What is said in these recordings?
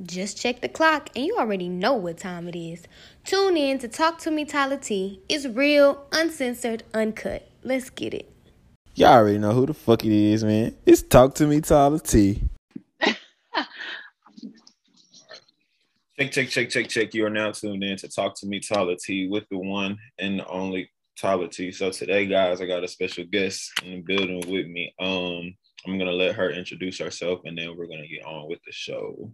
Just check the clock and you already know what time it is. Tune in to Talk to Me Tyler T. It's real, uncensored, uncut. Let's get it. Y'all already know who the fuck it is, man. It's Talk to Me Tyler T. check, check, check, check, check. You are now tuned in to Talk to Me Tyler T with the one and the only Tyler T. So today, guys, I got a special guest in the building with me. Um, I'm gonna let her introduce herself and then we're gonna get on with the show.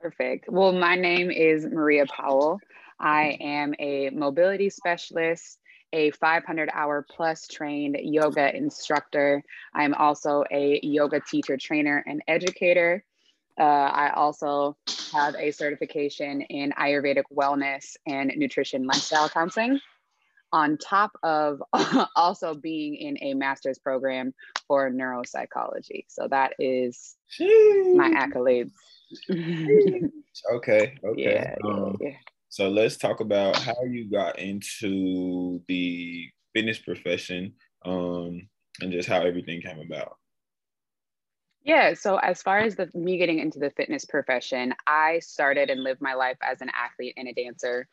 Perfect. Well, my name is Maria Powell. I am a mobility specialist, a 500 hour plus trained yoga instructor. I'm also a yoga teacher, trainer, and educator. Uh, I also have a certification in Ayurvedic wellness and nutrition lifestyle counseling, on top of also being in a master's program for neuropsychology. So that is my accolades. okay. Okay. Yeah, um, yeah, yeah. So let's talk about how you got into the fitness profession um, and just how everything came about. Yeah, so as far as the me getting into the fitness profession, I started and lived my life as an athlete and a dancer.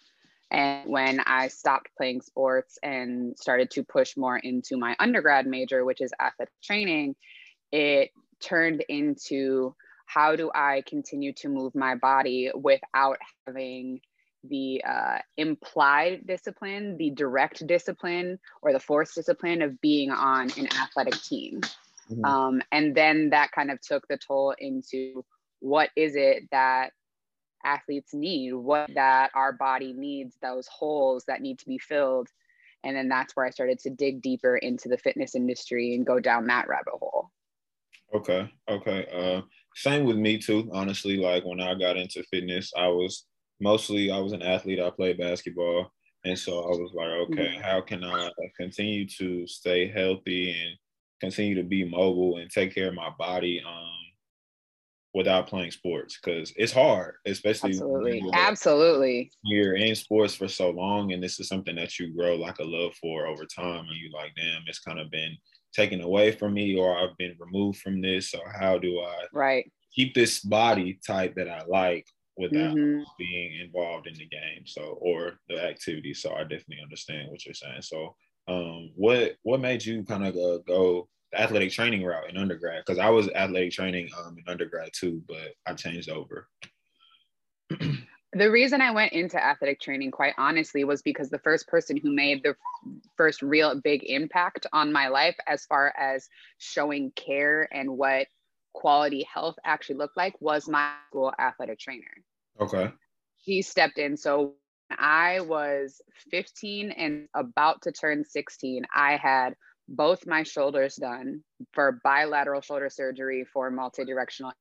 And when I stopped playing sports and started to push more into my undergrad major, which is athletic training, it turned into how do I continue to move my body without having the uh, implied discipline, the direct discipline, or the forced discipline of being on an athletic team. Mm-hmm. Um, and then that kind of took the toll into what is it that athletes need, what that our body needs, those holes that need to be filled. And then that's where I started to dig deeper into the fitness industry and go down that rabbit hole. Okay. Okay. Uh, same with me too. Honestly, like when I got into fitness, I was mostly I was an athlete. I played basketball, and so I was like, okay, mm-hmm. how can I continue to stay healthy and continue to be mobile and take care of my body um, without playing sports? Because it's hard, especially absolutely, you're, absolutely. You're in sports for so long, and this is something that you grow like a love for over time, and you like, damn, it's kind of been taken away from me or I've been removed from this or how do I right. keep this body type that I like without mm-hmm. being involved in the game so or the activity? So I definitely understand what you're saying. So um what what made you kind of uh, go the athletic training route in undergrad? Because I was athletic training um in undergrad too but I changed over the reason I went into athletic training, quite honestly, was because the first person who made the first real big impact on my life, as far as showing care and what quality health actually looked like, was my school athletic trainer. Okay. He stepped in. So when I was 15 and about to turn 16, I had both my shoulders done for bilateral shoulder surgery for multidirectional.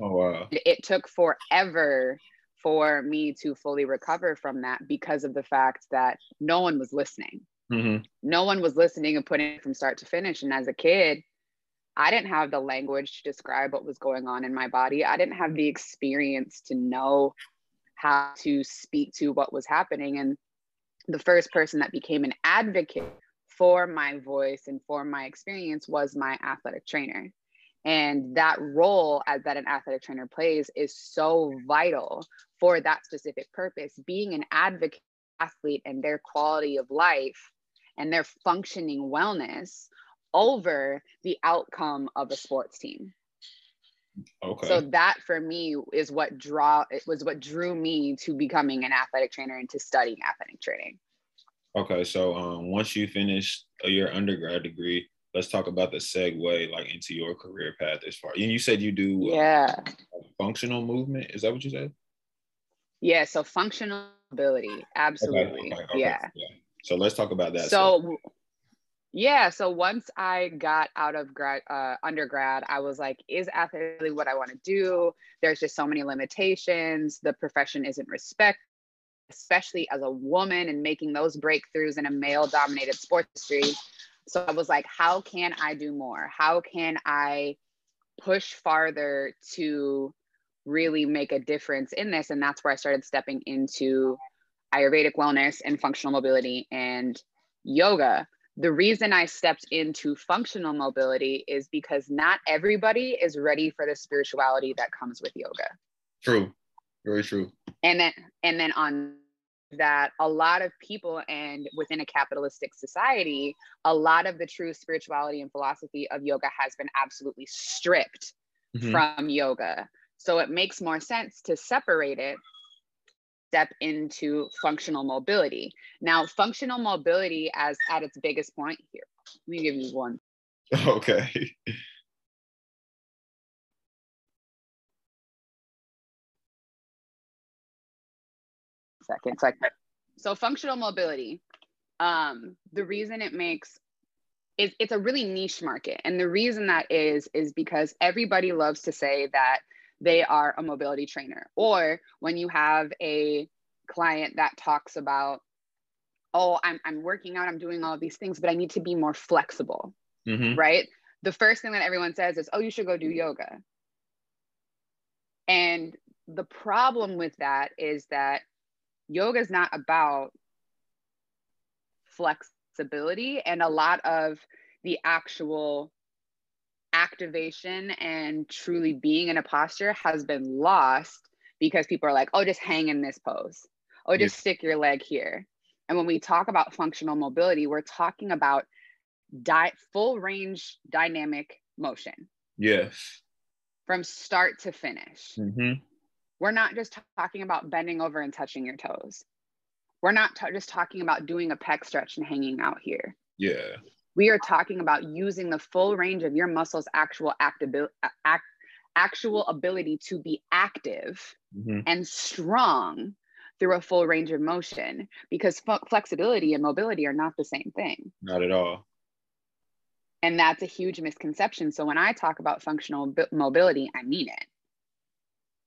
Oh wow. It took forever for me to fully recover from that because of the fact that no one was listening. Mm-hmm. No one was listening and putting from start to finish. And as a kid, I didn't have the language to describe what was going on in my body. I didn't have the experience to know how to speak to what was happening. And the first person that became an advocate for my voice and for my experience was my athletic trainer. And that role as that an athletic trainer plays is so vital for that specific purpose. Being an advocate athlete and their quality of life and their functioning wellness over the outcome of a sports team. Okay. So that for me is what draw it was what drew me to becoming an athletic trainer and to studying athletic training. Okay, so um, once you finish your undergrad degree, let's talk about the segue like into your career path as far. And you said you do uh, yeah uh, functional movement. Is that what you said? Yeah. So functional ability, absolutely. Okay, okay, okay. Yeah. yeah. So let's talk about that. So. Yeah, so once I got out of grad, uh, undergrad, I was like, "Is athlete really what I want to do?" There's just so many limitations. The profession isn't respect, especially as a woman, and making those breakthroughs in a male-dominated sports industry so I was like, how can I do more? How can I push farther to really make a difference in this? And that's where I started stepping into Ayurvedic wellness and functional mobility and yoga the reason I stepped into functional mobility is because not everybody is ready for the spirituality that comes with yoga. True. Very true. And then and then on that a lot of people and within a capitalistic society, a lot of the true spirituality and philosophy of yoga has been absolutely stripped mm-hmm. from yoga. So it makes more sense to separate it step into functional mobility. Now, functional mobility as at its biggest point here. Let me give you one. Okay. Second, like so functional mobility. Um, the reason it makes is it's a really niche market, and the reason that is is because everybody loves to say that they are a mobility trainer. Or when you have a client that talks about, oh, I'm, I'm working out, I'm doing all of these things, but I need to be more flexible, mm-hmm. right? The first thing that everyone says is, oh, you should go do yoga. And the problem with that is that yoga is not about flexibility and a lot of the actual activation and truly being in a posture has been lost because people are like, oh, just hang in this pose. Oh, just stick your leg here. And when we talk about functional mobility, we're talking about di- full range dynamic motion. Yes. From start to finish. Mm-hmm. We're not just talking about bending over and touching your toes. We're not t- just talking about doing a pec stretch and hanging out here. Yeah we are talking about using the full range of your muscles actual activi- act, actual ability to be active mm-hmm. and strong through a full range of motion because f- flexibility and mobility are not the same thing not at all and that's a huge misconception so when i talk about functional b- mobility i mean it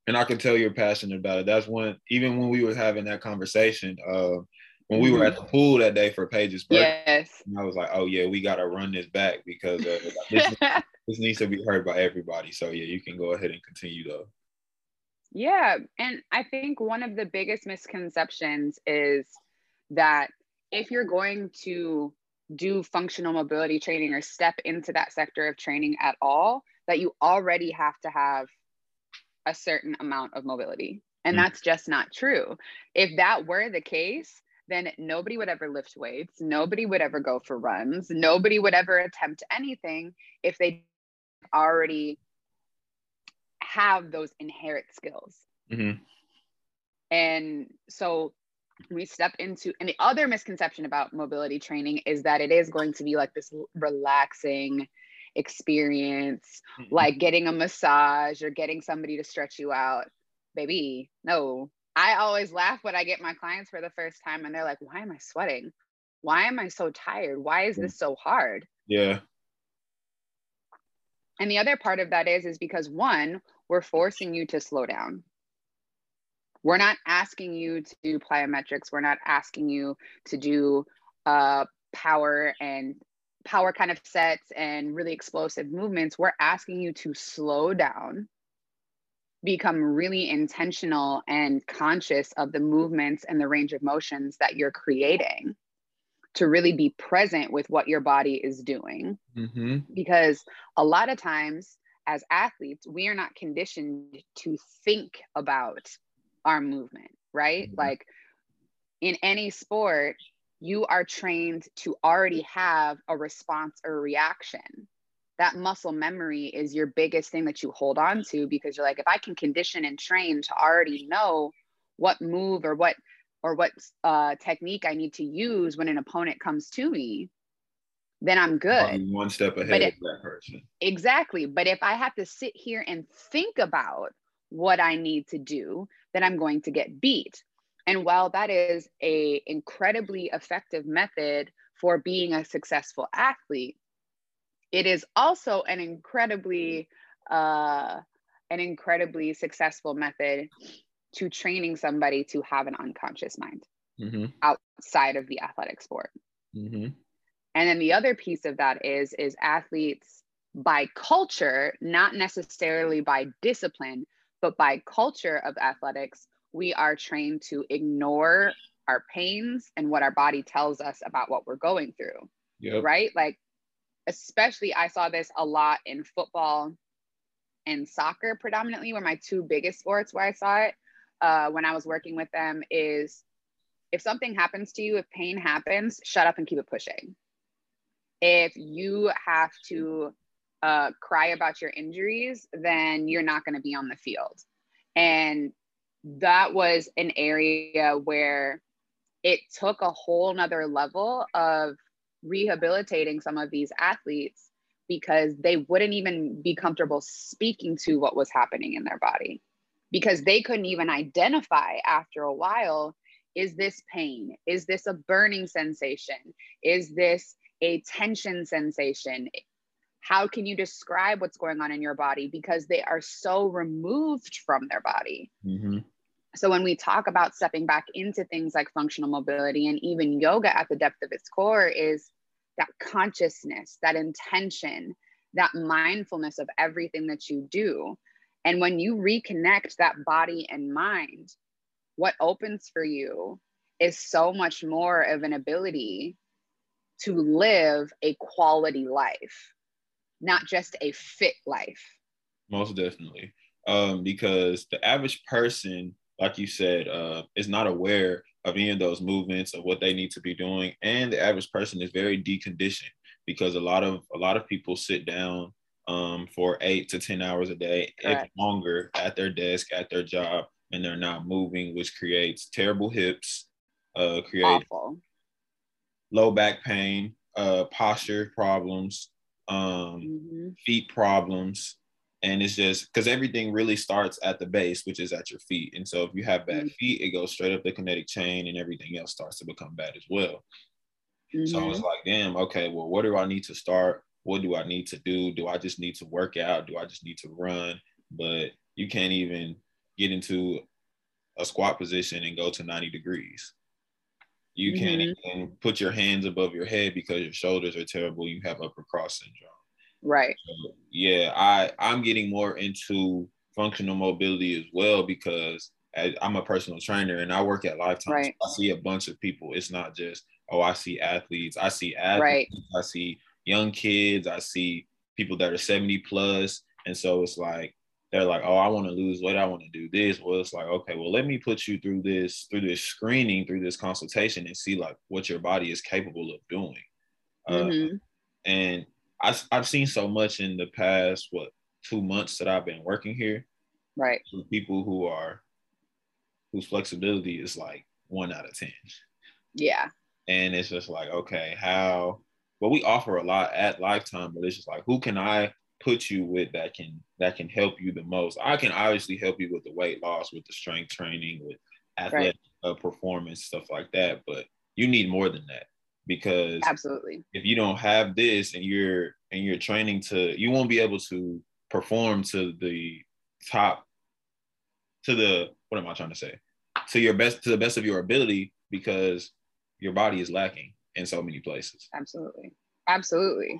and i can tell you're passionate about it that's when even when we were having that conversation uh when we were at mm-hmm. the pool that day for Paige's birthday, yes. I was like, oh yeah, we gotta run this back because uh, this, this needs to be heard by everybody. So yeah, you can go ahead and continue though. Yeah, and I think one of the biggest misconceptions is that if you're going to do functional mobility training or step into that sector of training at all, that you already have to have a certain amount of mobility. And mm-hmm. that's just not true. If that were the case, then nobody would ever lift weights. Nobody would ever go for runs. Nobody would ever attempt anything if they already have those inherent skills. Mm-hmm. And so we step into, and the other misconception about mobility training is that it is going to be like this relaxing experience, mm-hmm. like getting a massage or getting somebody to stretch you out. Baby, no, I always laugh when I get my clients for the first time and they're like, why am I sweating? Why am I so tired? Why is this so hard? Yeah. And the other part of that is, is because one, we're forcing you to slow down. We're not asking you to do plyometrics. We're not asking you to do uh, power and power kind of sets and really explosive movements. We're asking you to slow down become really intentional and conscious of the movements and the range of motions that you're creating to really be present with what your body is doing. Mm-hmm. Because a lot of times, as athletes, we are not conditioned to think about our movement, right? Mm-hmm. Like in any sport, you are trained to already have a response or a reaction. That muscle memory is your biggest thing that you hold on to because you're like if i can condition and train to already know what move or what or what uh, technique i need to use when an opponent comes to me then i'm good. one step ahead of that person. Exactly. But if i have to sit here and think about what i need to do then i'm going to get beat and while that is a incredibly effective method for being a successful athlete it is also an incredibly uh, an incredibly successful method to training somebody to have an unconscious mind mm-hmm. outside of the athletic sport mm-hmm. and then the other piece of that is is athletes by culture not necessarily by discipline but by culture of athletics we are trained to ignore our pains and what our body tells us about what we're going through Yep. Right? Like, especially I saw this a lot in football and soccer predominantly were my two biggest sports where I saw it uh, when I was working with them is if something happens to you, if pain happens, shut up and keep it pushing. If you have to uh, cry about your injuries, then you're not going to be on the field. And that was an area where it took a whole nother level of rehabilitating some of these athletes because they wouldn't even be comfortable speaking to what was happening in their body because they couldn't even identify after a while is this pain? Is this a burning sensation? Is this a tension sensation? How can you describe what's going on in your body? Because they are so removed from their body. Mm-hmm. So, when we talk about stepping back into things like functional mobility and even yoga at the depth of its core, is that consciousness, that intention, that mindfulness of everything that you do. And when you reconnect that body and mind, what opens for you is so much more of an ability to live a quality life, not just a fit life. Most definitely. Um, because the average person, like you said, uh, is not aware of any of those movements of what they need to be doing. And the average person is very deconditioned because a lot of a lot of people sit down um, for eight to ten hours a day, Correct. if longer, at their desk, at their job, and they're not moving, which creates terrible hips, uh, create Awful. low back pain, uh, posture problems, um, mm-hmm. feet problems, and it's just because everything really starts at the base, which is at your feet. And so if you have bad mm-hmm. feet, it goes straight up the kinetic chain, and everything else starts to become bad as well. Mm-hmm. So it's like, damn, okay, well, what do I need to start? What do I need to do? Do I just need to work out? Do I just need to run? But you can't even get into a squat position and go to 90 degrees. You mm-hmm. can't even put your hands above your head because your shoulders are terrible. You have upper cross syndrome. Right. So, yeah, I I'm getting more into functional mobility as well because I'm a personal trainer and I work at Lifetime. Right. So I see a bunch of people. It's not just oh I see athletes. I see athletes. Right. I see young kids. I see people that are 70 plus, and so it's like they're like, oh, I want to lose weight, I want to do this. Well, it's like, okay, well, let me put you through this, through this screening, through this consultation, and see like what your body is capable of doing. Uh, mm-hmm. Uh, and I, I've seen so much in the past, what two months that I've been working here, right? People who are whose flexibility is like one out of ten. Yeah. And it's just like, okay, how? Well, we offer a lot at Lifetime, but it's just like, who can I put you with that can that can help you the most. I can obviously help you with the weight loss, with the strength training, with athletic right. uh, performance, stuff like that. But you need more than that because absolutely, if you don't have this and you're and you're training to, you won't be able to perform to the top, to the what am I trying to say? To your best, to the best of your ability, because your body is lacking in so many places. Absolutely, absolutely.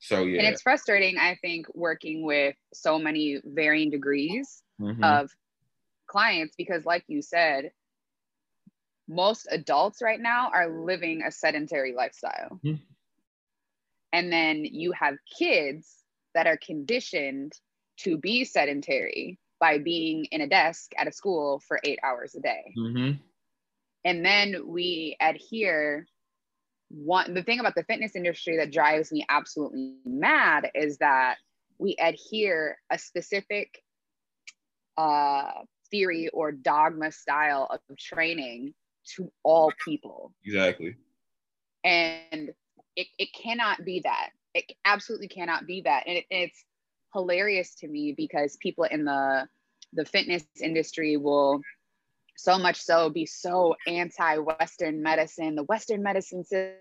So yeah. And it's frustrating, I think, working with so many varying degrees mm-hmm. of clients because, like you said, most adults right now are living a sedentary lifestyle. Mm-hmm. And then you have kids that are conditioned to be sedentary by being in a desk at a school for eight hours a day. Mm-hmm. And then we adhere one the thing about the fitness industry that drives me absolutely mad is that we adhere a specific uh, theory or dogma style of training to all people. Exactly. And it, it cannot be that. It absolutely cannot be that. And it, it's hilarious to me because people in the the fitness industry will so much so be so anti-Western medicine. The Western medicine system,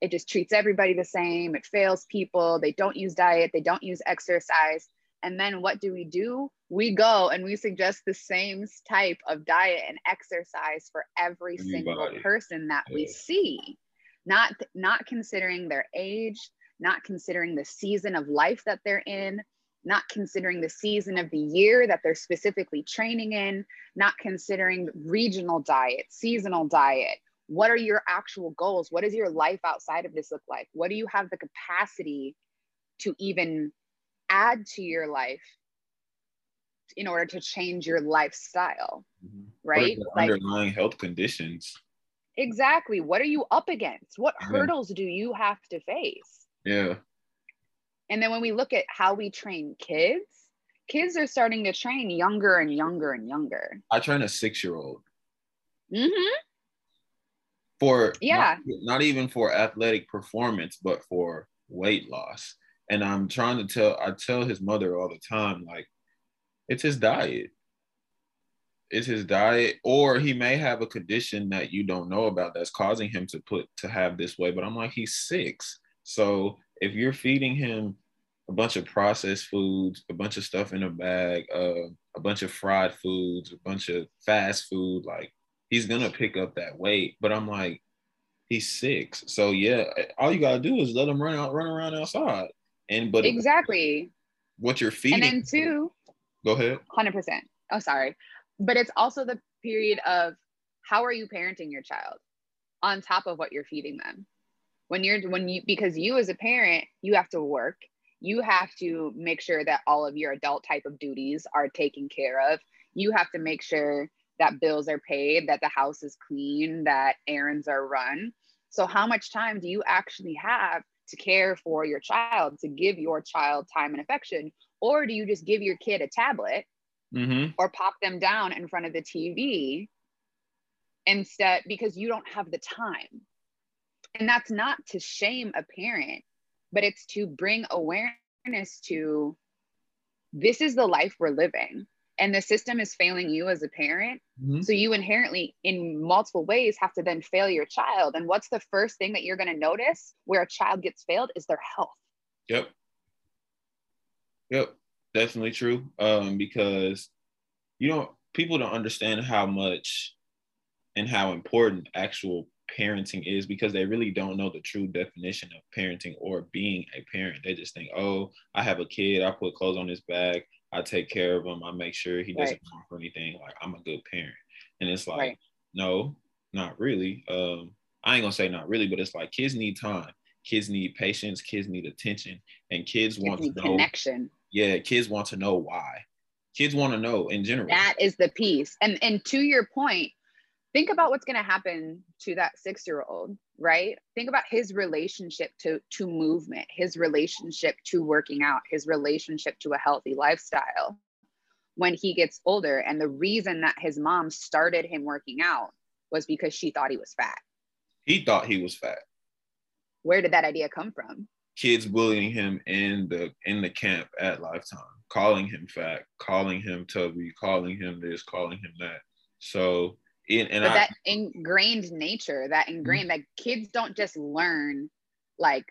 it just treats everybody the same. It fails people. They don't use diet. They don't use exercise. And then what do we do? We go and we suggest the same type of diet and exercise for every Anybody. single person that yeah. we see. Not not considering their age, not considering the season of life that they're in, not considering the season of the year that they're specifically training in, not considering regional diet, seasonal diet, what are your actual goals? What does your life outside of this look like? What do you have the capacity to even add to your life in order to change your lifestyle? Mm-hmm. right? like, underlying health conditions exactly. What are you up against? What yeah. hurdles do you have to face? Yeah. And then when we look at how we train kids kids are starting to train younger and younger and younger. I train a six year old mm-hmm. for yeah. not, not even for athletic performance but for weight loss. And i'm trying to tell i tell his mother all the time like it's his diet it's his diet or he may have a condition that you don't know about that's causing him to put to have this way. But i'm like he's six. So if you're feeding him a bunch of processed foods a bunch of stuff in a bag uh, a bunch of fried foods a bunch of fast food like he's gonna pick up that weight. But i'm like he's six. So yeah all you gotta do is let him run out run around outside. And but exactly. what you're feeding and then two go ahead. 100% oh sorry but it's also the period of how are you parenting your child on top of what you're feeding them? When you're when you because you as a parent you have to work. You have to make sure that all of your adult type of duties are taken care of. You have to make sure that bills are paid that the house is clean that errands are run. So how much time do you actually have to care for your child to give your child time and affection? Or do you just give your kid a tablet mm-hmm. or pop them down in front of the TV instead because you don't have the time. And that's not to shame a parent, but it's to bring awareness to this is the life we're living and the system is failing you as a parent. Mm-hmm. So you inherently, in multiple ways, have to then fail your child. And what's the first thing that you're going to notice where a child gets failed is their health. Yep. Yep definitely true. Um, because you know, people don't understand how much and how important actual parenting is because they really don't know the true definition of parenting or being a parent. They just think, oh, I have a kid, I put clothes on his back, I take care of him, I make sure he doesn't right. for anything. Like I'm a good parent. And it's like, right. no, not really. Um, I ain't gonna say not really, but it's like kids need time. Kids need patience. Kids need attention, and kids, kids want to know connection yeah, kids want to know why. Kids want to know in general. That is the piece. And and to your point, think about what's going to happen to that 6-year-old, right? Think about his relationship to to movement, his relationship to working out, his relationship to a healthy lifestyle when he gets older and the reason that his mom started him working out was because she thought he was fat. He thought he was fat. Where did that idea come from? Kids bullying him in the in the camp at Lifetime, calling him fat, calling him tubby, calling him this, calling him that. So in and but I, that ingrained nature, that ingrained mm-hmm. like kids don't just learn like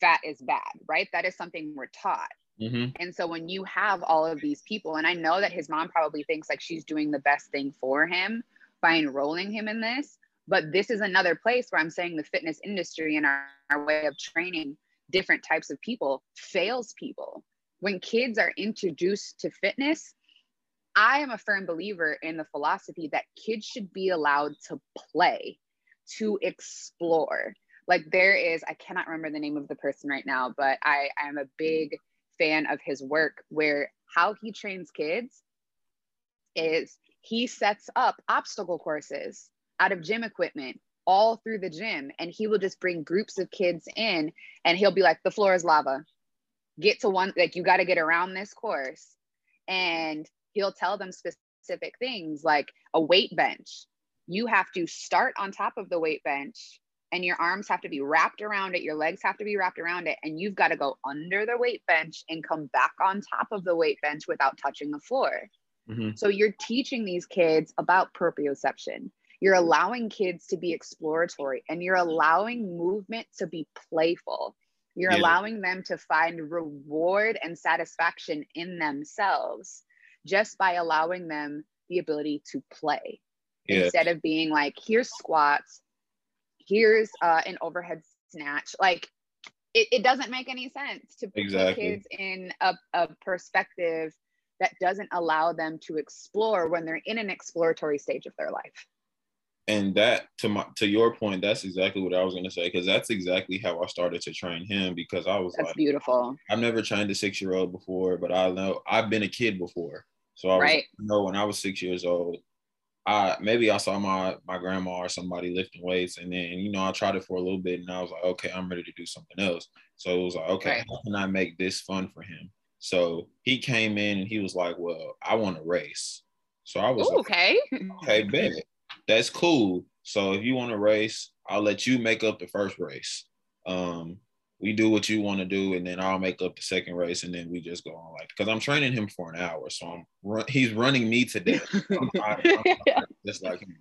fat is bad, right? That is something we're taught. Mm-hmm. And so when you have all of these people, and I know that his mom probably thinks like she's doing the best thing for him by enrolling him in this, but this is another place where I'm saying the fitness industry and our, our way of training different types of people fails people. When kids are introduced to fitness, I am a firm believer in the philosophy that kids should be allowed to play, to explore. Like there is, I cannot remember the name of the person right now, but I I am a big fan of his work where how he trains kids is he sets up obstacle courses out of gym equipment all through the gym and he will just bring groups of kids in and he'll be like the floor is lava. Get to one like you got to get around this course. And he'll tell them specific things like a weight bench. You have to start on top of the weight bench and your arms have to be wrapped around it your legs have to be wrapped around it and you've got to go under the weight bench and come back on top of the weight bench without touching the floor. Mm-hmm. so you're teaching these kids about proprioception you're allowing kids to be exploratory and you're allowing movement to be playful. You're yeah. allowing them to find reward and satisfaction in themselves just by allowing them the ability to play yeah. instead of being like, here's squats, here's uh, an overhead snatch. Like, it, it doesn't make any sense to put exactly. kids in a, a perspective that doesn't allow them to explore when they're in an exploratory stage of their life and that to my to your point, that's exactly what I was gonna say because that's exactly how I started to train him because I was That's like, beautiful. I've never trained a six year old before, but I know I've been a kid before. So I was, you know when I was six years old, I maybe I saw my my grandma or somebody lifting weights, and then you know I tried it for a little bit, and I was like, okay, I'm ready to do something else. So it was like, okay, Right. how can I make this fun for him? So he came in and he was like, well, I want to race. So I was Ooh, like, okay. okay, bet. That's cool. So if you want to race, I'll let you make up the first race. Um, we do what you want to do, and then I'll make up the second race, and then we just go on like because I'm training him for an hour, so I'm run, he's running me to death. I'm, I, I'm just like him.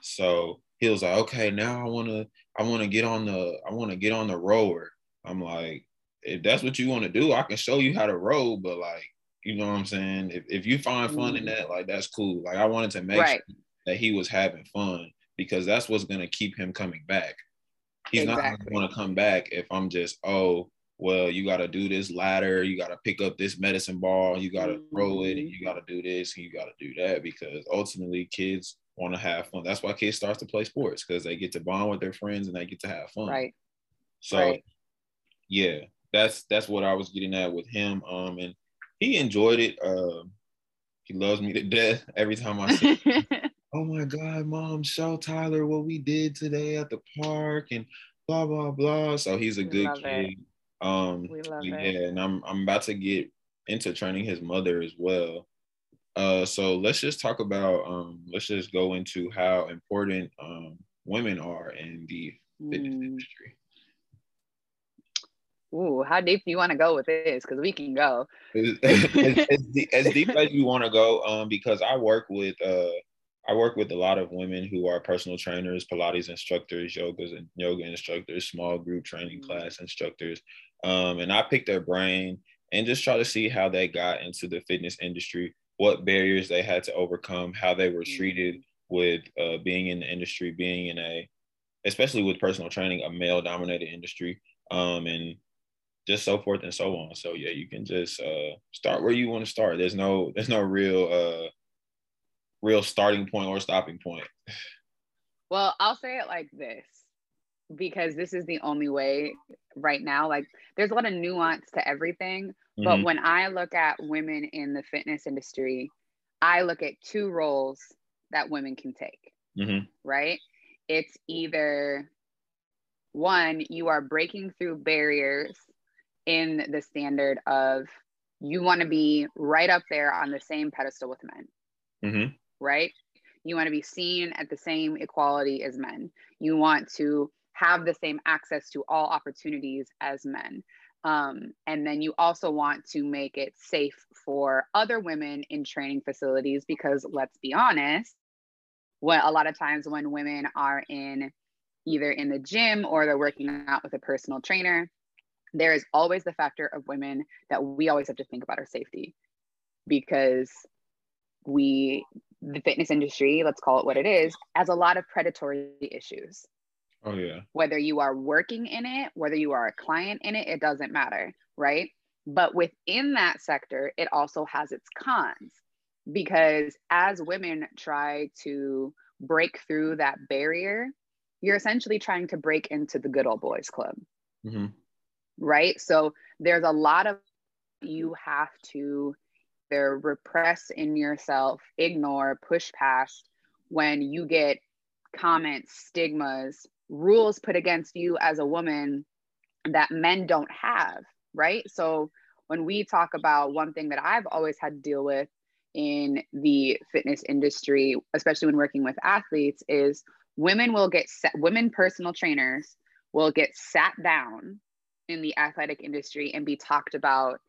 So he was like, okay, now I want to I want to get on the I want to get on the rower. I'm like, if that's what you want to do, I can show you how to row, but like, you know what I'm saying? If if you find fun in Mm. that, like that's cool. Like I wanted to make Right. sure that he was having fun because that's what's gonna keep him coming back. He's not gonna want to come back if I'm just, oh, well, you gotta do this ladder, you gotta pick up this medicine ball, you gotta throw it, and you gotta do this, and you gotta do that, because ultimately kids want to have fun. That's why kids start to play sports because they get to bond with their friends and they get to have fun. right. So Right. yeah, that's that's what I was getting at with him. Um, and he enjoyed it. Um, he loves me to death every time I see. oh my God, mom, show Tyler what we did today at the park and blah blah blah. So he's a good love it. kid. Um, We love yeah, it. and I'm I'm about to get into training his mother as well. Uh, so let's just talk about um, let's just go into how important um women are in the fitness Mm. industry. Ooh, how deep do you want to go with this? Because we can go. as, as, as deep, as deep as you want to go um because i work with uh i work with a lot of women who are personal trainers pilates instructors yogas and yoga instructors small group training Mhm. class instructors um and i pick their brain and just try to see how they got into the fitness industry what barriers they had to overcome how they were treated with uh, being in the industry being in a especially with personal training a male dominated industry um and just so forth and so on. So yeah, you can just uh, start where you want to start. There's no there's no real uh, real starting point or stopping point. Well, I'll say it like this because this is the only way right now. Like, there's a lot of nuance to everything. But Mhm. when I look at women in the fitness industry, I look at two roles that women can take, Mhm. right? It's either one, you are breaking through barriers in the standard of you want to be right up there on the same pedestal with men Mhm. Right? You want to be seen at the same equality as men. You want to have the same access to all opportunities as men. Um, and then you also want to make it safe for other women in training facilities because let's be honest, what a lot of times when women are in either in the gym or they're working out with a personal trainer, there is always the factor of women that we always have to think about our safety because we the fitness industry let's call it what it is has a lot of predatory issues Oh yeah. whether you are working in it whether you are a client in it it doesn't matter right but within that sector it also has its cons because as women try to break through that barrier you're essentially trying to break into the good old boys club Mhm. right? So there's a lot of you have to repress in yourself, ignore, push past when you get comments, stigmas, rules put against you as a woman that men don't have, right? So when we talk about one thing that I've always had to deal with in the fitness industry, especially when working with athletes, is women will get set, women personal trainers will get sat down in the athletic industry and be talked about,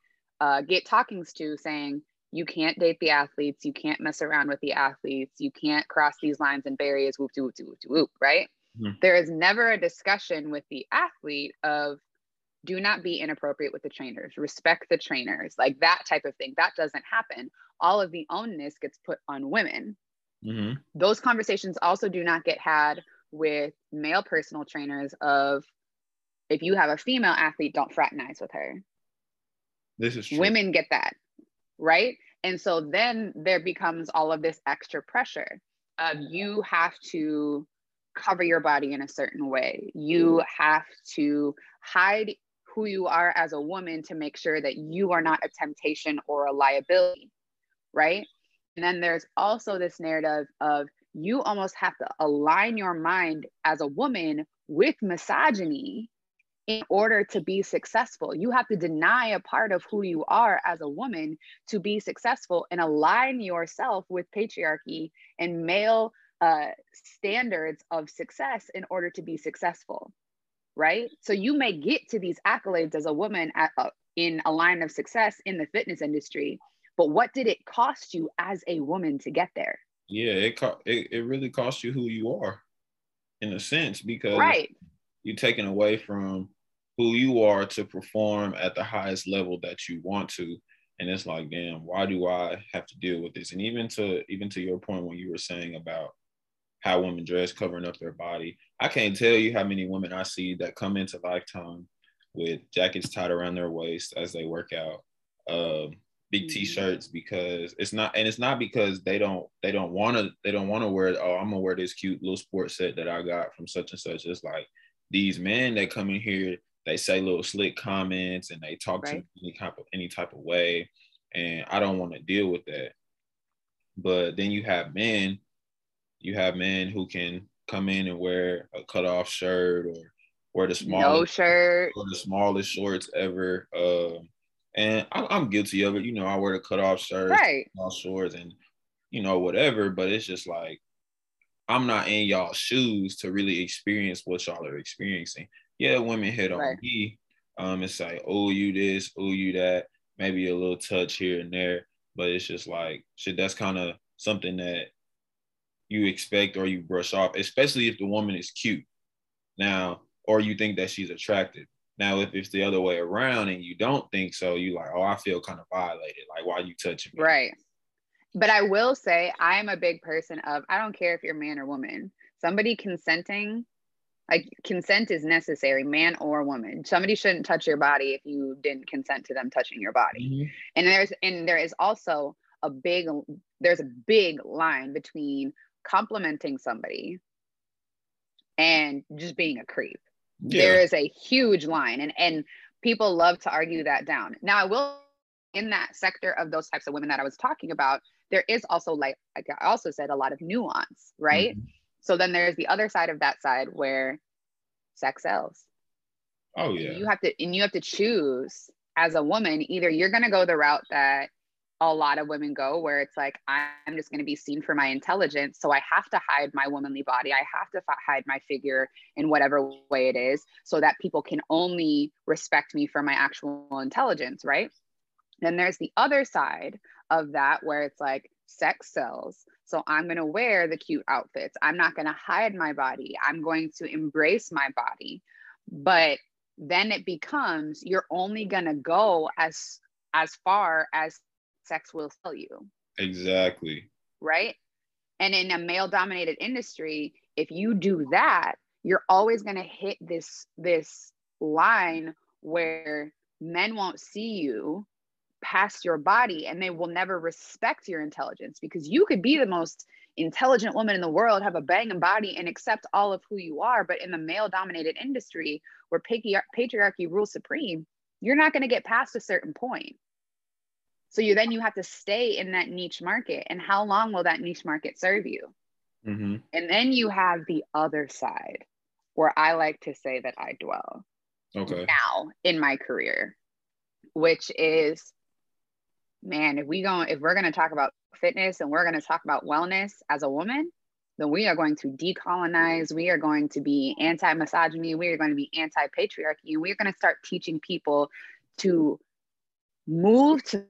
uh, get talkings to saying, you can't date the athletes, you can't mess around with the athletes, you can't cross these lines and barriers, whoop, whoop, whoop, whoop, whoop, right? Mhm. There is never a discussion with the athlete of do not be inappropriate with the trainers, respect the trainers, like that type of thing. That doesn't happen. All of the ownness gets put on women Mhm. those conversations also do not get had with male personal trainers of if you have a female athlete don't fraternize with her This is true. women get that right and so then there becomes all of this extra pressure of you have to cover your body in a certain way. You mm-hmm. have to hide who you are as a woman to make sure that you are not a temptation or a liability, right? And then there's also this narrative of you almost have to align your mind as a woman with misogyny in order to be successful. You have to deny a part of who you are as a woman to be successful and align yourself with patriarchy and male uh, standards of success in order to be successful. Right. So you may get to these accolades as a woman at, uh, in a line of success in the fitness industry, but what did it cost you as a woman to get there? Yeah, it co- it, it really costs you who you are in a sense because right. you're taken away from who you are to perform at the highest level that you want to. And it's like damn why do i have to deal with this? And even to even to your point when you were saying about how women dress covering up their body i can't tell you how many women i see that come into lifetime with jackets tied around their waist as they work out um, big mm-hmm. t-shirts because it's not and it's not because they don't they don't want to they don't want to wear oh i'm gonna wear this cute little sports set that i got from such and such. It's like these men that come in here they say little slick comments and they talk right. to me any type of any type of way and i don't want to deal with that. But then you have men you have men who can come in and wear a cut off shirt or wear the smallest no shirt. or the smallest shorts ever um, and I, am guilty of it you know i wear the cut off shirt right. small shorts and you know whatever but it's just like i'm not in y'all shoes to really experience what y'all are experiencing yeah, women hit on right. me. Um, it's like, oh, you this, oh, you that, maybe a little touch here and there, but it's just like, shit, that's kind of something that you expect or you brush off, especially if the woman is cute. Now, or you think that she's attractive. Now, if it's the other way around and you don't think so, you like, oh, I feel kind of violated. Like, why you touching me? Right. But I will say, I'm a big person of I don't care if you're man or woman. Somebody consenting like consent is necessary man or woman. Somebody shouldn't touch your body if you didn't consent to them touching your body. Mm-hmm. and there's and there is also a big there's a big line between complimenting somebody and just being a creep. Yeah. there is a huge line and and people love to argue that down. Now i will in that sector of those types of women that i was talking about there is also like like i also said a lot of nuance right? Mm-hmm so then there's the other side of that side where sex sells. Oh yeah. You have to and you have to choose as a woman, either you're gonna go the route that a lot of women go where it's like i'm just going to be seen for my intelligence so i have to hide my womanly body i have to f- hide my figure in whatever way it is so that people can only respect me for my actual intelligence right then there's the other side of that where it's like sex sells so I'm going to wear the cute outfits. I'm not going to hide my body. I'm going to embrace my body. But then it becomes you're only going to go as as far as sex will sell you. Exactly. Right? And in a male dominated industry, if you do that, you're always going to hit this this line where men won't see you past your body and they will never respect your intelligence because you could be the most intelligent woman in the world, have a banging body, and accept all of who you are. But in the male dominated industry where patriarchy rules supreme, you're not going to get past a certain point. So you then you have to stay in that niche market. And how long will that niche market serve you? Mm-hmm. And then you have the other side where I like to say that I dwell. Okay. Now in my career, which is man, if we go, if we're going to talk about fitness and we're going to talk about wellness as a woman, then we are going to decolonize. We are going to be anti misogyny. We are going to be anti patriarchy. And we're going to start teaching people to move to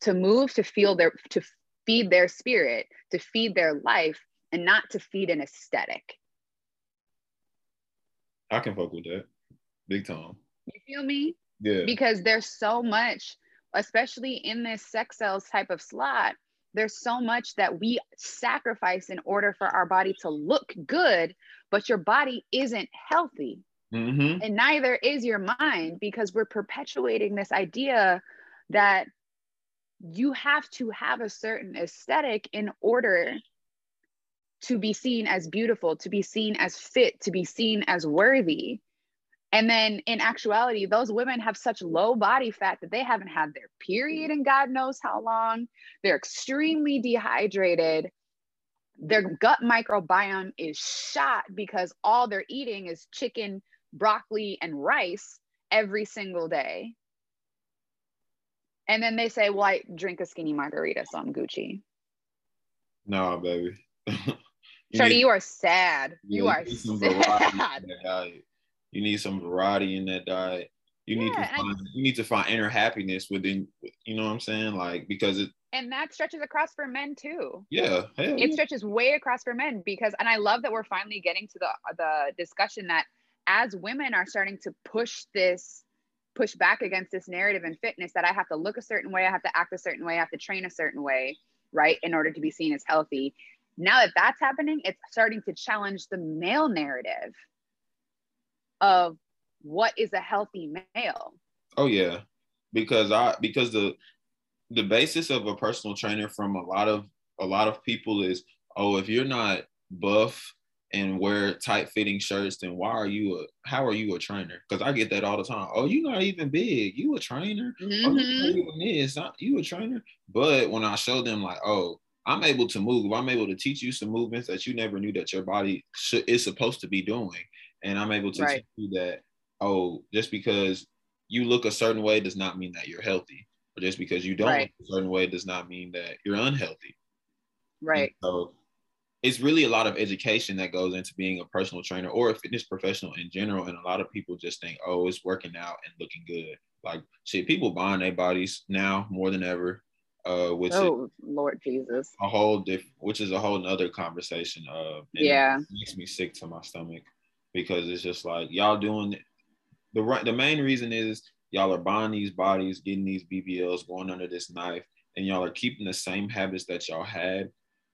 to move to feel their, to feed their spirit, to feed their life, and not to feed an aesthetic. I can fuck with that. Big time. You feel me? Yeah. Because there's so much especially in this sex sells type of slot, there's so much that we sacrifice in order for our body to look good, but your body isn't healthy. Mm-hmm. And neither is your mind because we're perpetuating this idea that you have to have a certain aesthetic in order to be seen as beautiful, to be seen as fit, to be seen as worthy. And then in actuality, those women have such low body fat that they haven't had their period in God knows how long. They're extremely dehydrated. Their gut microbiome is shot because all they're eating is chicken, broccoli, and rice every single day. And then they say, Well, I drink a skinny margarita, so I'm Gucci. No, baby. Shorty, you are sad. you are sad. You need some variety in that diet. You yeah, need to find you need to find inner happiness within you know what I'm saying? Like because it and that stretches across for men too. Yeah, it stretches way across for men because and I love that we're finally getting to the the discussion that as women are starting to push this push back against this narrative in fitness that I have to look a certain way, I have to act a certain way, I have to train a certain way, right, in order to be seen as healthy. Now that that's happening, it's starting to challenge the male narrative of what is a healthy male. Oh yeah, because I because the the basis of a personal trainer from a lot of a lot of people is oh if you're not buff and wear tight fitting shirts then why are you a how are you a trainer? Because i get that all the time. Oh you're not even big. You a trainer? Mm-hmm. oh, you, mm-hmm. not, you a trainer? But when i show them like oh i'm able to move. I'm able to teach you some movements that you never knew that your body should, is supposed to be doing and i'm able to right. you that oh just because you look a certain way does not mean that you're healthy or just because you don't right. look a certain way does not mean that you're unhealthy right and so it's really a lot of education that goes into being a personal trainer or a fitness professional in general. And a lot of people just think, oh, it's working out and looking good. Like, shit, people buying their bodies now more than ever. Uh, which oh Lord Jesus, a whole different, which is a whole nother conversation. Uh, yeah, makes me sick to my stomach because it's just like y'all doing the right. The main reason is y'all are buying these bodies, getting these BBLs, going under this knife, and y'all are keeping the same habits that y'all had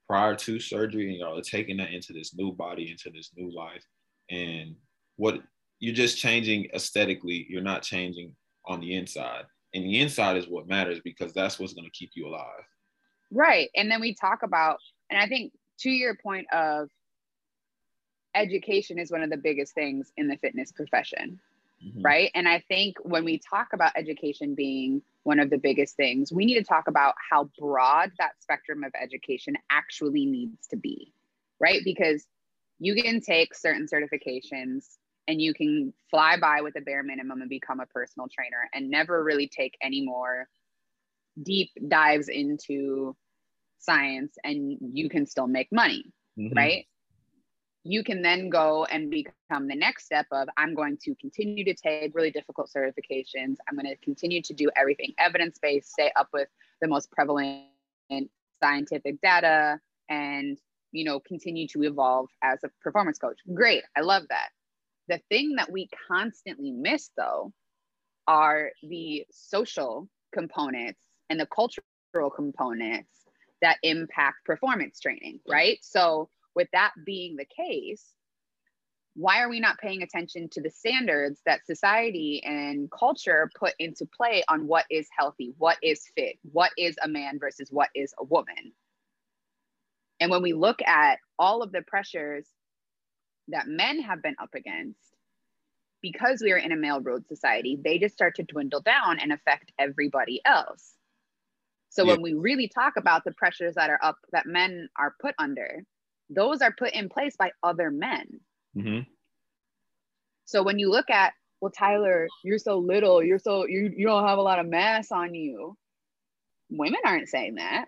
prior to surgery and y'all are taking that into this new body, into this new life. And what you're just changing aesthetically, you're not changing on the inside. And the inside is what matters because that's what's going to keep you alive. Right. And then we talk about, and I think to your point of education is one of the biggest things in the fitness profession. Mm-hmm. Right. And I think when we talk about education being one of the biggest things. We need to talk about how broad that spectrum of education actually needs to be, right? Because you can take certain certifications and you can fly by with a bare minimum and become a personal trainer and never really take any more deep dives into science and you can still make money, mm-hmm. right? You can then go and become the next step of i'm going to continue to take really difficult certifications. I'm going to continue to do everything evidence-based stay up with the most prevalent scientific data and you know continue to evolve as a performance coach. Great i love that. The thing that we constantly miss though are the social components and the cultural components that impact performance training right? So with that being the case, why are we not paying attention to the standards that society and culture put into play on what is healthy, what is fit, what is a man versus what is a woman? And when we look at all of the pressures that men have been up against, because we are in a male road society, they just start to dwindle down and affect everybody else. So yeah. when we really talk about the pressures that are up that men are put under, those are put in place by other men. Mm-hmm. So when you look at, well, Tyler, you're so little, you're so you you don't have a lot of mass on you. Women aren't saying that.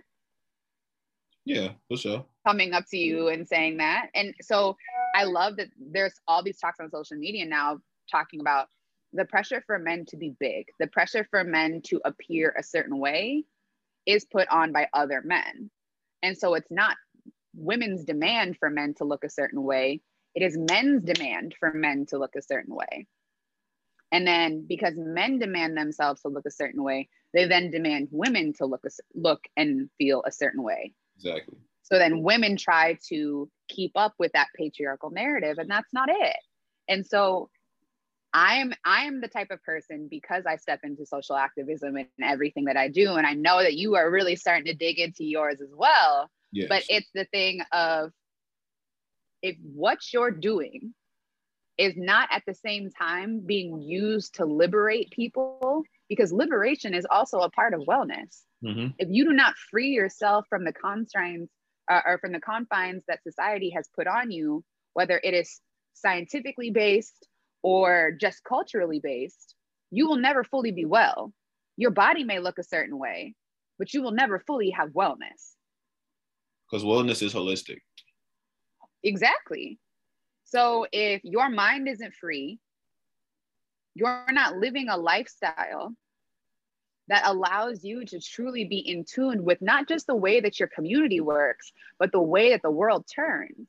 Yeah, for sure. Coming up to you and saying that. And so I love that there's all these talks on social media now talking about the pressure for men to be big, the pressure for men to appear a certain way is put on by other men. And so it's not women's demand for men to look a certain way, it is men's demand for men to look a certain way. And then because men demand themselves to look a certain way, they then demand women to look a, look and feel a certain way. Exactly. So then women try to keep up with that patriarchal narrative and that's not it. And so I am I am the type of person because I step into social activism and everything that I do and I know that you are really starting to dig into yours as well. Yes. But it's the thing of if what you're doing is not at the same time being used to liberate people, because liberation is also a part of wellness. Mm-hmm. If you do not free yourself from the constraints uh, or from the confines that society has put on you, whether it is scientifically based or just culturally based, you will never fully be well. Your body may look a certain way, but you will never fully have wellness. Because wellness is holistic. Exactly. So if your mind isn't free, you're not living a lifestyle that allows you to truly be in tune with not just the way that your community works, but the way that the world turns.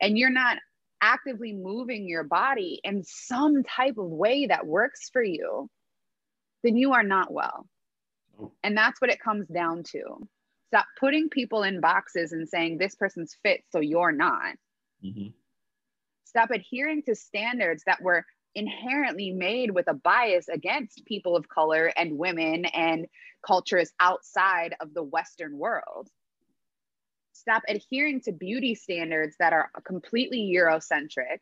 And you're not actively moving your body in some type of way that works for you, then you are not well. And that's what it comes down to. Stop putting people in boxes and saying this person's fit, so you're not. Mm-hmm. Stop adhering to standards that were inherently made with a bias against people of color and women and cultures outside of the Western world. Stop adhering to beauty standards that are completely Eurocentric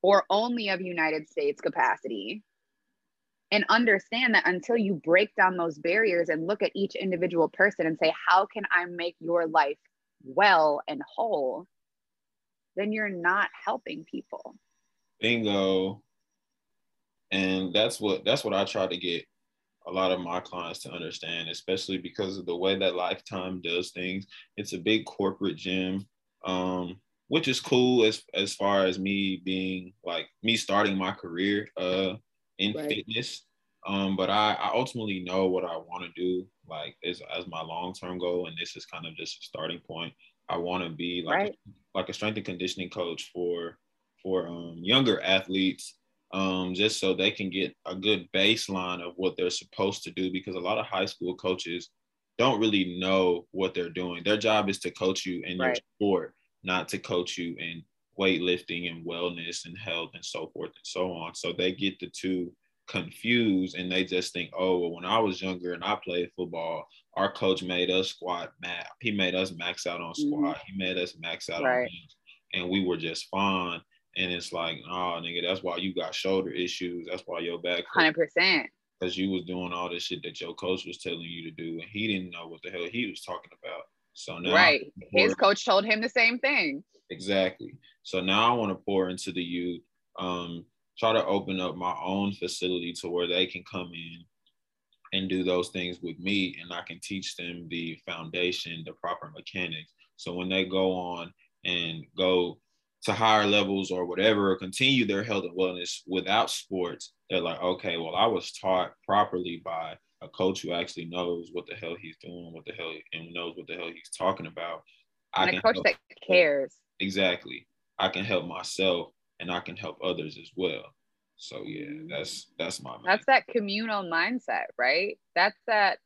or only of United States capacity. And understand that until you break down those barriers and look at each individual person and say, How can I make your life well and whole? then you're not helping people. Bingo. And that's what that's what I try to get a lot of my clients to understand, especially because of the way that Lifetime does things. It's a big corporate gym, um, which is cool as as far as me being like me starting my career uh, in right. fitness. Um, but I, I ultimately know what I want to do, like as as my long term goal, and this is kind of just a starting point. I want to be like right. a, like a strength and conditioning coach for for um, younger athletes, um, just so they can get a good baseline of what they're supposed to do. Because a lot of high school coaches don't really know what they're doing. Their job is to coach you in right. your sport, not to coach you in weightlifting and wellness and health and so forth and so on. So they get the two confused and they just think, oh, well, when I was younger and I played football, our coach made us squat max. He made us max out on mm-hmm. squat. Mm-hmm. He made us max out right. on bench, and we were just fine. And it's like, oh, nigga, that's why you got shoulder issues. That's why your back. Hundred percent. Because you was doing all this shit that your coach was telling you to do, and he didn't know what the hell he was talking about. So now, right, his coach told him the same thing. Exactly. So now I want to pour into the youth. Um, try to open up my own facility to where they can come in and do those things with me and I can teach them the foundation, the proper mechanics. So when they go on and go to higher levels or whatever, or continue their health and wellness without sports, they're like, okay, well, I was taught properly by a coach who actually knows what the hell he's doing, what the hell, and knows what the hell he's talking about. And I a coach that cares. Exactly. I can help myself and I can help others as well. So yeah, that's that's my. That's that communal mindset, right? That's that.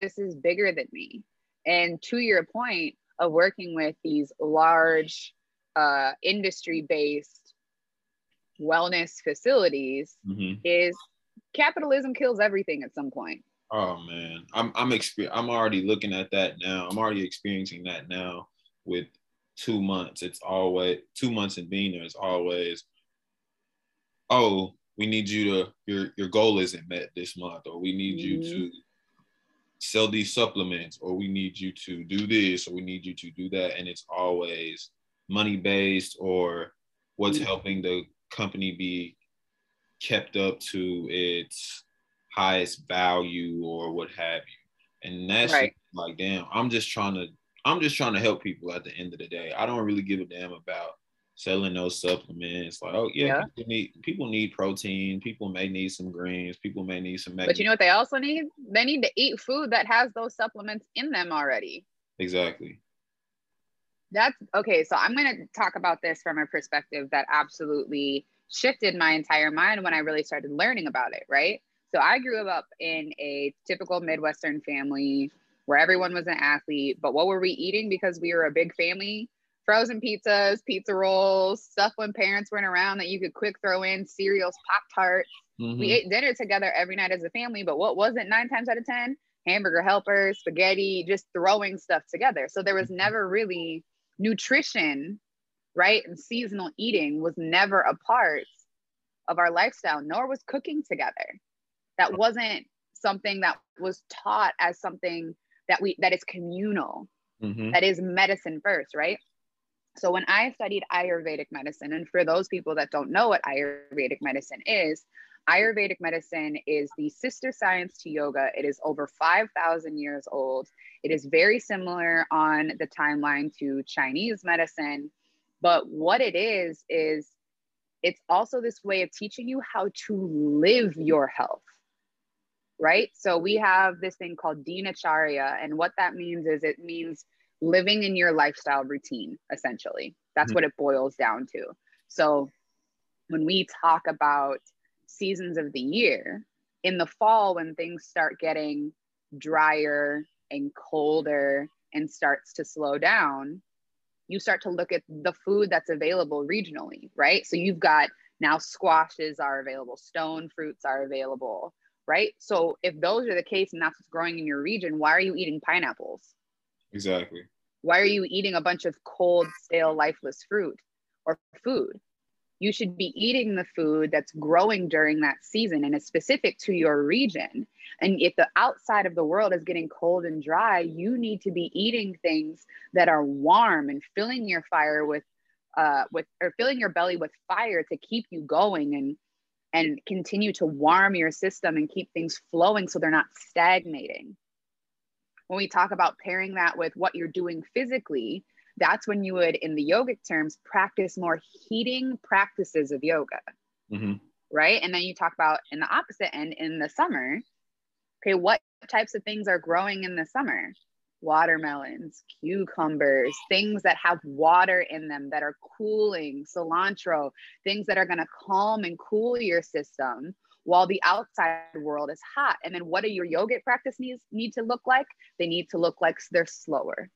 This is bigger than me, and to your point of working with these large, uh, industry-based wellness facilities, mm-hmm. is capitalism kills everything at some point. Oh man, I'm I'm exper- I'm already looking at that now. I'm already experiencing that now with two months. It's always two months in being there. It's always, oh, we need you to your your goal isn't met this month, or we need mm-hmm. you to sell these supplements, or we need you to do this, or we need you to do that, and it's always money based or what's mm-hmm. helping the company be kept up to its highest value or what have you. And that's right. like, damn, I'm just trying to I'm just trying to help people at the end of the day. I don't really give a damn about selling those supplements. Like, oh yeah, yeah. People need people need protein. People may need some greens. People may need some. But you know what they also need? They need to eat food that has those supplements in them already. Exactly. That's okay. So I'm going to talk about this from a perspective that absolutely shifted my entire mind when I really started learning about it. Right. So I grew up in a typical Midwestern family where everyone was an athlete. But what were we eating because we were a big family? Frozen pizzas, pizza rolls, stuff when parents weren't around that you could quick throw in, cereals, Pop Tarts. Mm-hmm. We ate dinner together every night as a family, but what was it nine times out of 10? Hamburger helpers, spaghetti, just throwing stuff together. So there was mm-hmm. never really nutrition, right, and seasonal eating was never a part of our lifestyle, nor was cooking together. That wasn't something that was taught as something that we that is communal, mm-hmm. that is medicine first, right? So when I studied Ayurvedic medicine, and for those people that don't know what Ayurvedic medicine is, Ayurvedic medicine is the sister science to yoga. It is over 5,000 years old. It is very similar on the timeline to Chinese medicine. But what it is, is it's also this way of teaching you how to live your health. Right. So we have this thing called Dinacharya. And what that means is it means living in your lifestyle routine, essentially. That's mm-hmm. what it boils down to. So when we talk about seasons of the year, in the fall, when things start getting drier and colder and starts to slow down, you start to look at the food that's available regionally, right? So you've got now squashes are available, stone fruits are available, right? So if those are the case and that's what's growing in your region, why are you eating pineapples? Exactly. Why are you eating a bunch of cold, stale, lifeless fruit or food? You should be eating the food that's growing during that season and is specific to your region. And if the outside of the world is getting cold and dry, you need to be eating things that are warm and filling your fire with uh with or filling your belly with fire to keep you going and and continue to warm your system and keep things flowing so they're not stagnating when we talk about pairing that with what you're doing physically, that's when you would, in the yogic terms, practice more heating practices of yoga. Mm-hmm. Right. And then you talk about in the opposite end in the summer. Okay. What types of things are growing in the summer? Watermelons, cucumbers, things that have water in them that are cooling, cilantro, things that are going to calm and cool your system while the outside world is hot. And then what do your yogic practice needs need to look like? They need to look like they're slower.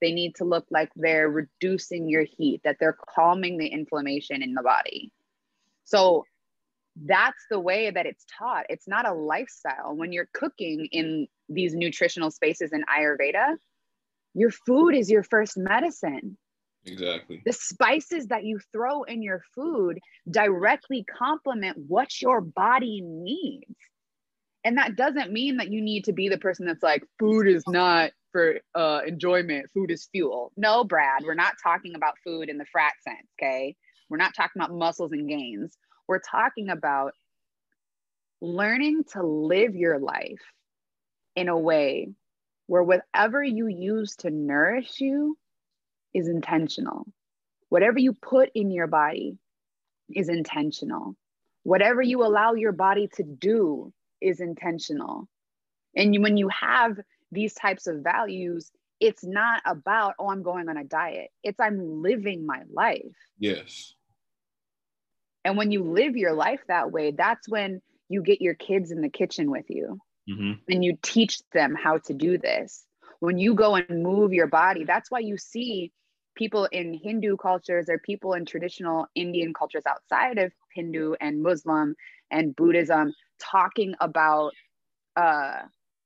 They need to look like they're reducing your heat, that they're calming the inflammation in the body. So that's the way that it's taught. It's not a lifestyle. When you're cooking in these nutritional spaces in Ayurveda, your food is your first medicine. Exactly. The spices that you throw in your food directly complement what your body needs. And that doesn't mean that you need to be the person that's like, food is not for uh, enjoyment, food is fuel. No, Brad, we're not talking about food in the frat sense, okay? We're not talking about muscles and gains. We're talking about learning to live your life in a way where whatever you use to nourish you is intentional. Whatever you put in your body is intentional. Whatever you allow your body to do is intentional. And when you have these types of values, it's not about, oh, I'm going on a diet. It's I'm living my life. Yes. And when you live your life that way, that's when you get your kids in the kitchen with you mm-hmm. and you teach them how to do this. When you go and move your body, that's why you see people in Hindu cultures or people in traditional Indian cultures outside of Hindu and Muslim and Buddhism talking about uh,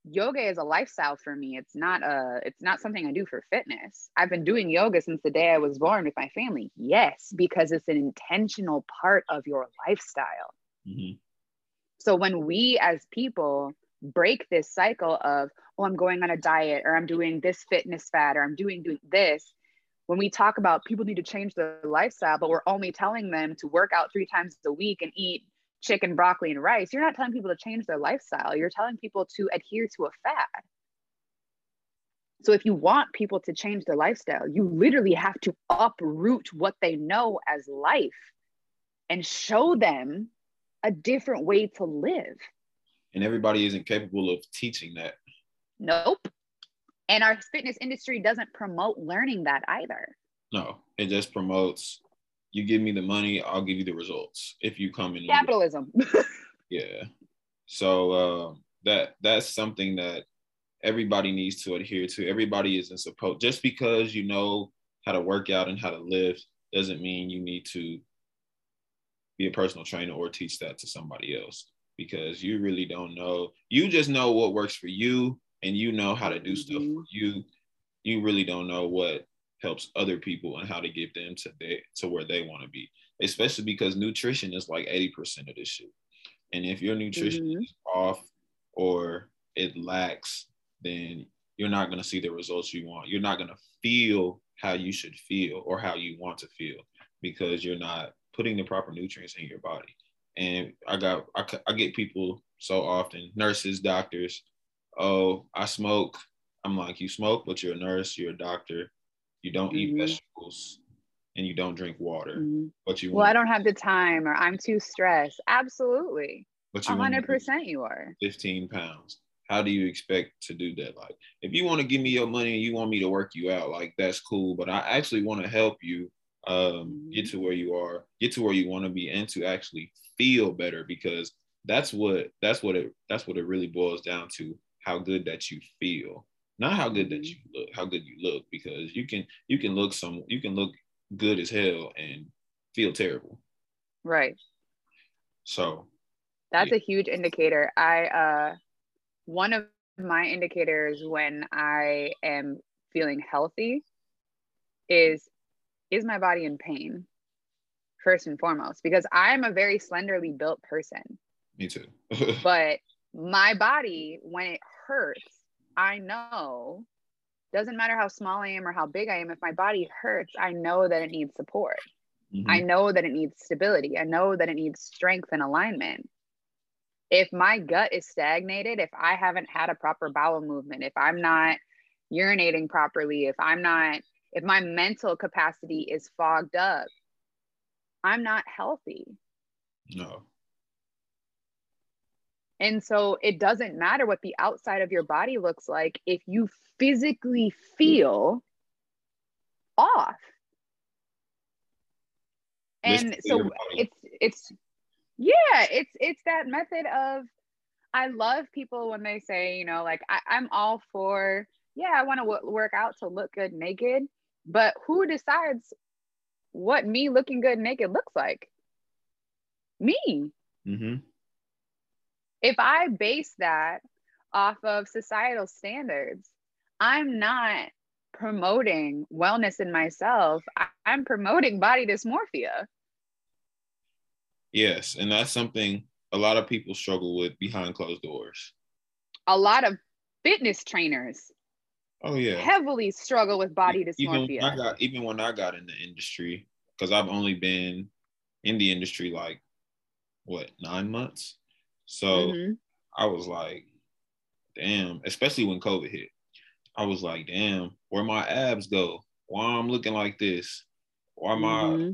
yoga is a lifestyle for me. It's not a it's not something I do for fitness. I've been doing yoga since the day I was born with my family. Yes, because it's an intentional part of your lifestyle. Mm-hmm. So when we as people break this cycle of oh I'm going on a diet or I'm doing this fitness fad or I'm doing doing this when we talk about people need to change their lifestyle, but we're only telling them to work out three times a week and eat chicken, broccoli, and rice, you're not telling people to change their lifestyle. You're telling people to adhere to a fad. So if you want people to change their lifestyle, you literally have to uproot what they know as life and show them a different way to live. And everybody isn't capable of teaching that. Nope. And our fitness industry doesn't promote learning that either. No, it just promotes you give me the money, I'll give you the results if you come in. Capitalism. yeah. So uh, that that's something that everybody needs to adhere to. Everybody isn't supposed just because you know how to work out and how to live doesn't mean you need to be a personal trainer or teach that to somebody else because you really don't know. You just know what works for you and you know how to do mm-hmm. stuff you you really don't know what helps other people and how to get them to they, to where they want to be. Especially because nutrition is like 80% of this shit. And if your nutrition mm-hmm. is off or it lacks, then you're not going to see the results you want. You're not going to feel how you should feel or how you want to feel because you're not putting the proper nutrients in your body. And I got, I, I get people so often, nurses, doctors, oh, I smoke. I'm like, you smoke, but you're a nurse, you're a doctor, you don't mm-hmm. eat vegetables, and you don't drink water. Mm-hmm. But you well, I don't have the time, or I'm too stressed. Absolutely, but you 100 percent you are 15 pounds. How do you expect to do that? Like, if you want to give me your money and you want me to work you out, like that's cool. But I actually want to help you um, mm-hmm. get to where you are, get to where you want to be, and to actually feel better because that's what that's what it that's what it really boils down to how good that you feel not how good that mm-hmm. you look how good you look because you can you can look some you can look good as hell and feel terrible. Right. So that's yeah. a huge indicator. I uh one of my indicators when i am feeling healthy is is my body in pain? First and foremost because i'm a very slenderly built person. Me too. But my body when it hurts I know doesn't matter how small I am or how big I am, if my body hurts, I know that it needs support. Mm-hmm. I know that it needs stability. I know that it needs strength and alignment. If my gut is stagnated, if I haven't had a proper bowel movement, if I'm not urinating properly, if I'm not, if my mental capacity is fogged up, I'm not healthy. No. And so it doesn't matter what the outside of your body looks like if you physically feel off. And so it's it's yeah, it's it's that method of I love people when they say, you know, like I, I'm all for, yeah, I want to w- work out to look good naked, but who decides what me looking good naked looks like? Me. Mm-hmm if I base that off of societal standards, I'm not promoting wellness in myself. I'm promoting body dysmorphia. Yes, and that's something a lot of people struggle with behind closed doors. A lot of fitness trainers oh yeah heavily struggle with body dysmorphia. Even I got even when I got in the industry, because I've only been in the industry like what nine months. So mm-hmm. I was like, damn, especially when COVID hit. I was like, damn, where my abs go? Why I'm looking like this? Why am mm-hmm.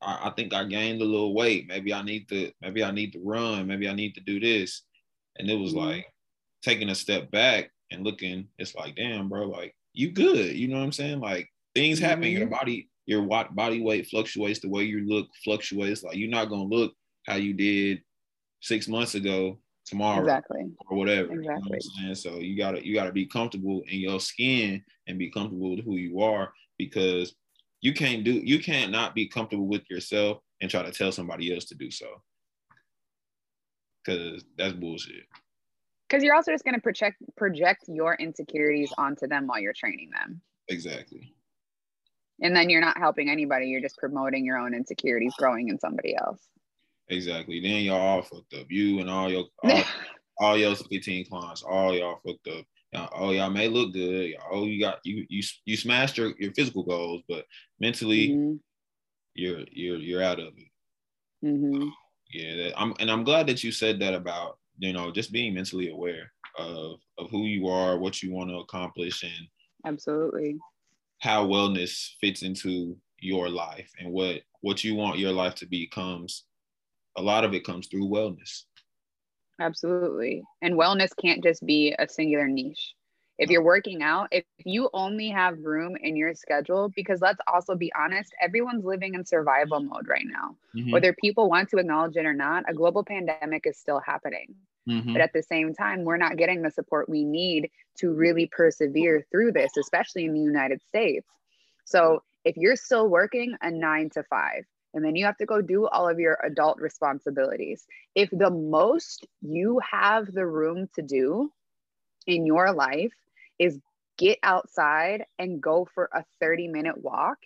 I, I I think I gained a little weight. Maybe I need to, maybe I need to run, maybe I need to do this. And it was mm-hmm. like taking a step back and looking, it's like, damn, bro, like you good. You know what I'm saying? Like things happen, your mm-hmm. body, your body weight fluctuates, the way you look fluctuates. Like you're not gonna look how you did six months ago tomorrow exactly. or whatever exactly you know what so you gotta you gotta be comfortable in your skin and be comfortable with who you are because you can't do you can't not be comfortable with yourself and try to tell somebody else to do so. Because that's bullshit. Because you're also just going to project project your insecurities onto them while you're training them. Exactly. And then you're not helping anybody you're just promoting your own insecurities growing in somebody else Exactly. Then y'all all fucked up. You and all your all, all your 15 clients, all y'all fucked up. Y'all, oh, y'all may look good. Oh, you got you you you smashed your, your physical goals, but mentally, mm-hmm. you're you're you're out of it. Mm-hmm. Yeah, that, I'm and I'm glad that you said that about you know just being mentally aware of of who you are, what you want to accomplish, and absolutely how wellness fits into your life and what what you want your life to be comes a lot of it comes through wellness. Absolutely. And wellness can't just be a singular niche. If you're working out, if you only have room in your schedule, because let's also be honest, everyone's living in survival mode right now. Mm-hmm. Whether people want to acknowledge it or not, a global pandemic is still happening. Mm-hmm. But at the same time, we're not getting the support we need to really persevere through this, especially in the United States. So if you're still working a nine to five, and then you have to go do all of your adult responsibilities. If the most you have the room to do in your life is get outside and go for a 30 minute walk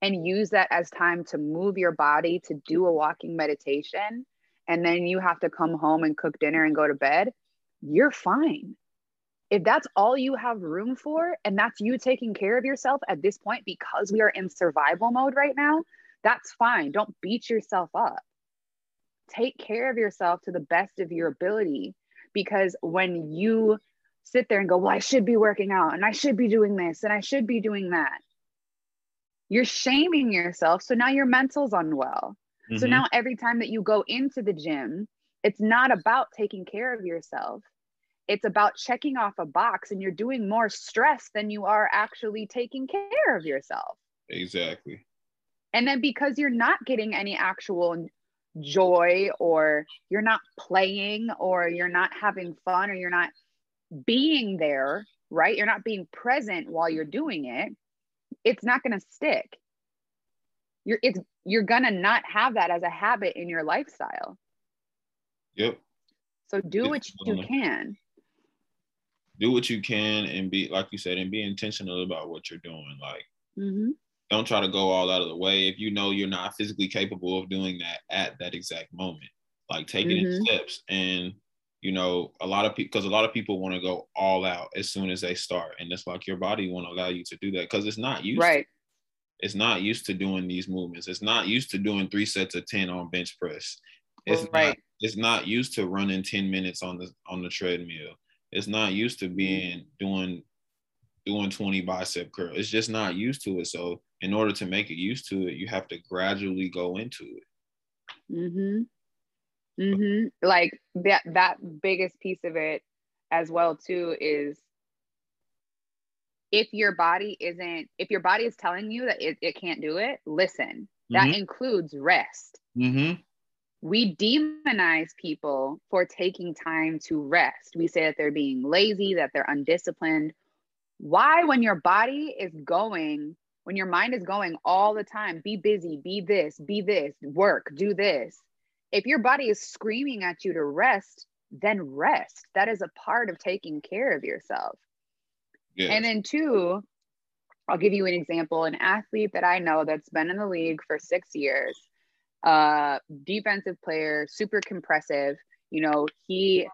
and use that as time to move your body to do a walking meditation and then you have to come home and cook dinner and go to bed, you're fine. If that's all you have room for, and that's you taking care of yourself at this point because we are in survival mode right now, that's fine. Don't beat yourself up. Take care of yourself to the best of your ability because when you sit there and go, Well, I should be working out and I should be doing this and I should be doing that, you're shaming yourself. So now your mental's unwell. Mm-hmm. So now every time that you go into the gym, it's not about taking care of yourself. It's about checking off a box and you're doing more stress than you are actually taking care of yourself. Exactly. And then because you're not getting any actual joy or you're not playing or you're not having fun or you're not being there, right? You're not being present while you're doing it. It's not going to stick. You're it's you're going to not have that as a habit in your lifestyle. Yep. So do what you can. Do what you can and be like you said and be intentional about what you're doing. Like mm-hmm. don't try to go all out of the way if you know you're not physically capable of doing that at that exact moment. Like take it mm-hmm. in steps and you know a lot of people because a lot of people want to go all out as soon as they start and it's like your body won't allow you to do that because it's not used right to, it's not used to doing these movements it's not used to doing three sets of 10 on bench press it's right. not it's not used to running 10 minutes on the on the treadmill it's not used to being doing doing 20 bicep curl it's just not used to it so in order to make it used to it you have to gradually go into it mm-hmm mm-hmm. like that that biggest piece of it as well too is if your body isn't if your body is telling you that it, it can't do it listen that mm-hmm. includes rest mm-hmm. We demonize people for taking time to rest we say that they're being lazy that they're undisciplined why when your body is going when your mind is going all the time be busy be this be this work do this if your body is screaming at you to rest, then rest. That is a part of taking care of yourself. Yes. And then, two, I'll give you an example an athlete that I know that's been in the league for six years, uh, defensive player, super compressive. You know, he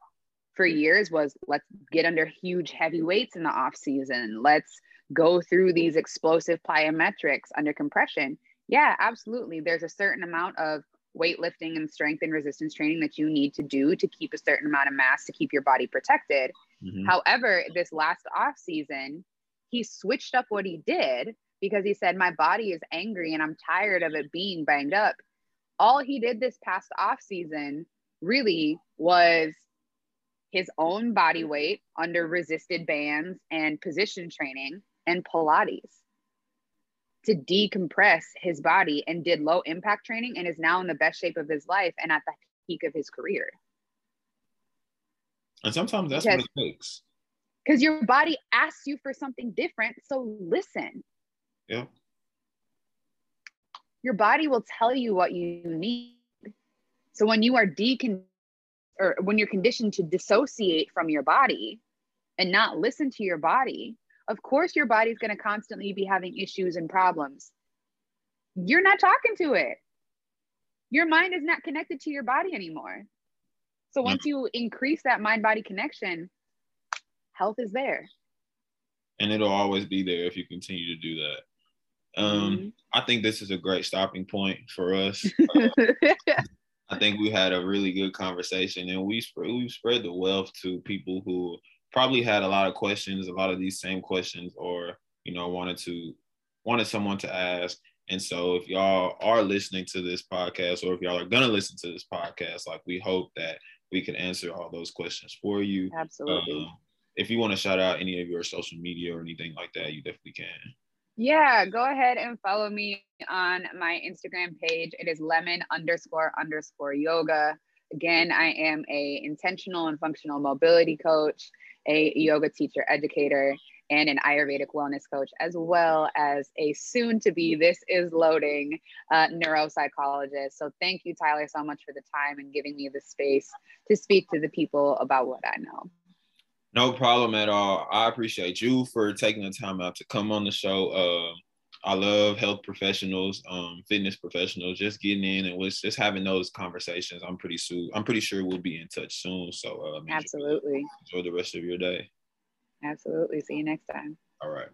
for years was let's get under huge heavy weights in the off season. Let's go through these explosive plyometrics under compression. Yeah, absolutely. There's a certain amount of weightlifting and strength and resistance training that you need to do to keep a certain amount of mass to keep your body protected. Mm-hmm. However, this last off season, he switched up what he did because he said, My body is angry and I'm tired of it being banged up. All he did this past off season really was his own body weight under resisted bands and position training and Pilates to decompress his body and did low impact training and is now in the best shape of his life and at the peak of his career. And sometimes that's because, what it takes. Because your body asks you for something different. So listen. Yeah. Your body will tell you what you need. So when you are decon or when you're conditioned to dissociate from your body and not listen to your body, of course your body's going to constantly be having issues and problems. You're not talking to it. Your mind is not connected to your body anymore. So once you increase that mind body connection, health is there. And it'll always be there if you continue to do that. Um, mm-hmm. I think this is a great stopping point for us. I think we had a really good conversation, and we spread we spread the wealth to people who probably had a lot of questions, a lot of these same questions, or you know, wanted to wanted someone to ask. And so, if y'all are listening to this podcast, or if y'all are gonna listen to this podcast, like we hope that we can answer all those questions for you. Absolutely. Um, if you want to shout out any of your social media or anything like that, you definitely can. Yeah, go ahead and follow me on my Instagram page. It is lemon underscore underscore yoga. Again, I am a intentional and functional mobility coach a yoga teacher educator and an Ayurvedic wellness coach, as well as a soon to be, this is loading uh, neuropsychologist. So, thank you, Tyler, so much for the time and giving me the space to speak to the people about what I know. No problem at all. I appreciate you for taking the time out to come on the show. Uh, I love health professionals, um, fitness professionals, just getting in and was just having those conversations. I'm pretty sure I'm pretty sure we'll be in touch soon. So uh, absolutely enjoy the rest of your day. Absolutely. See you next time. All right.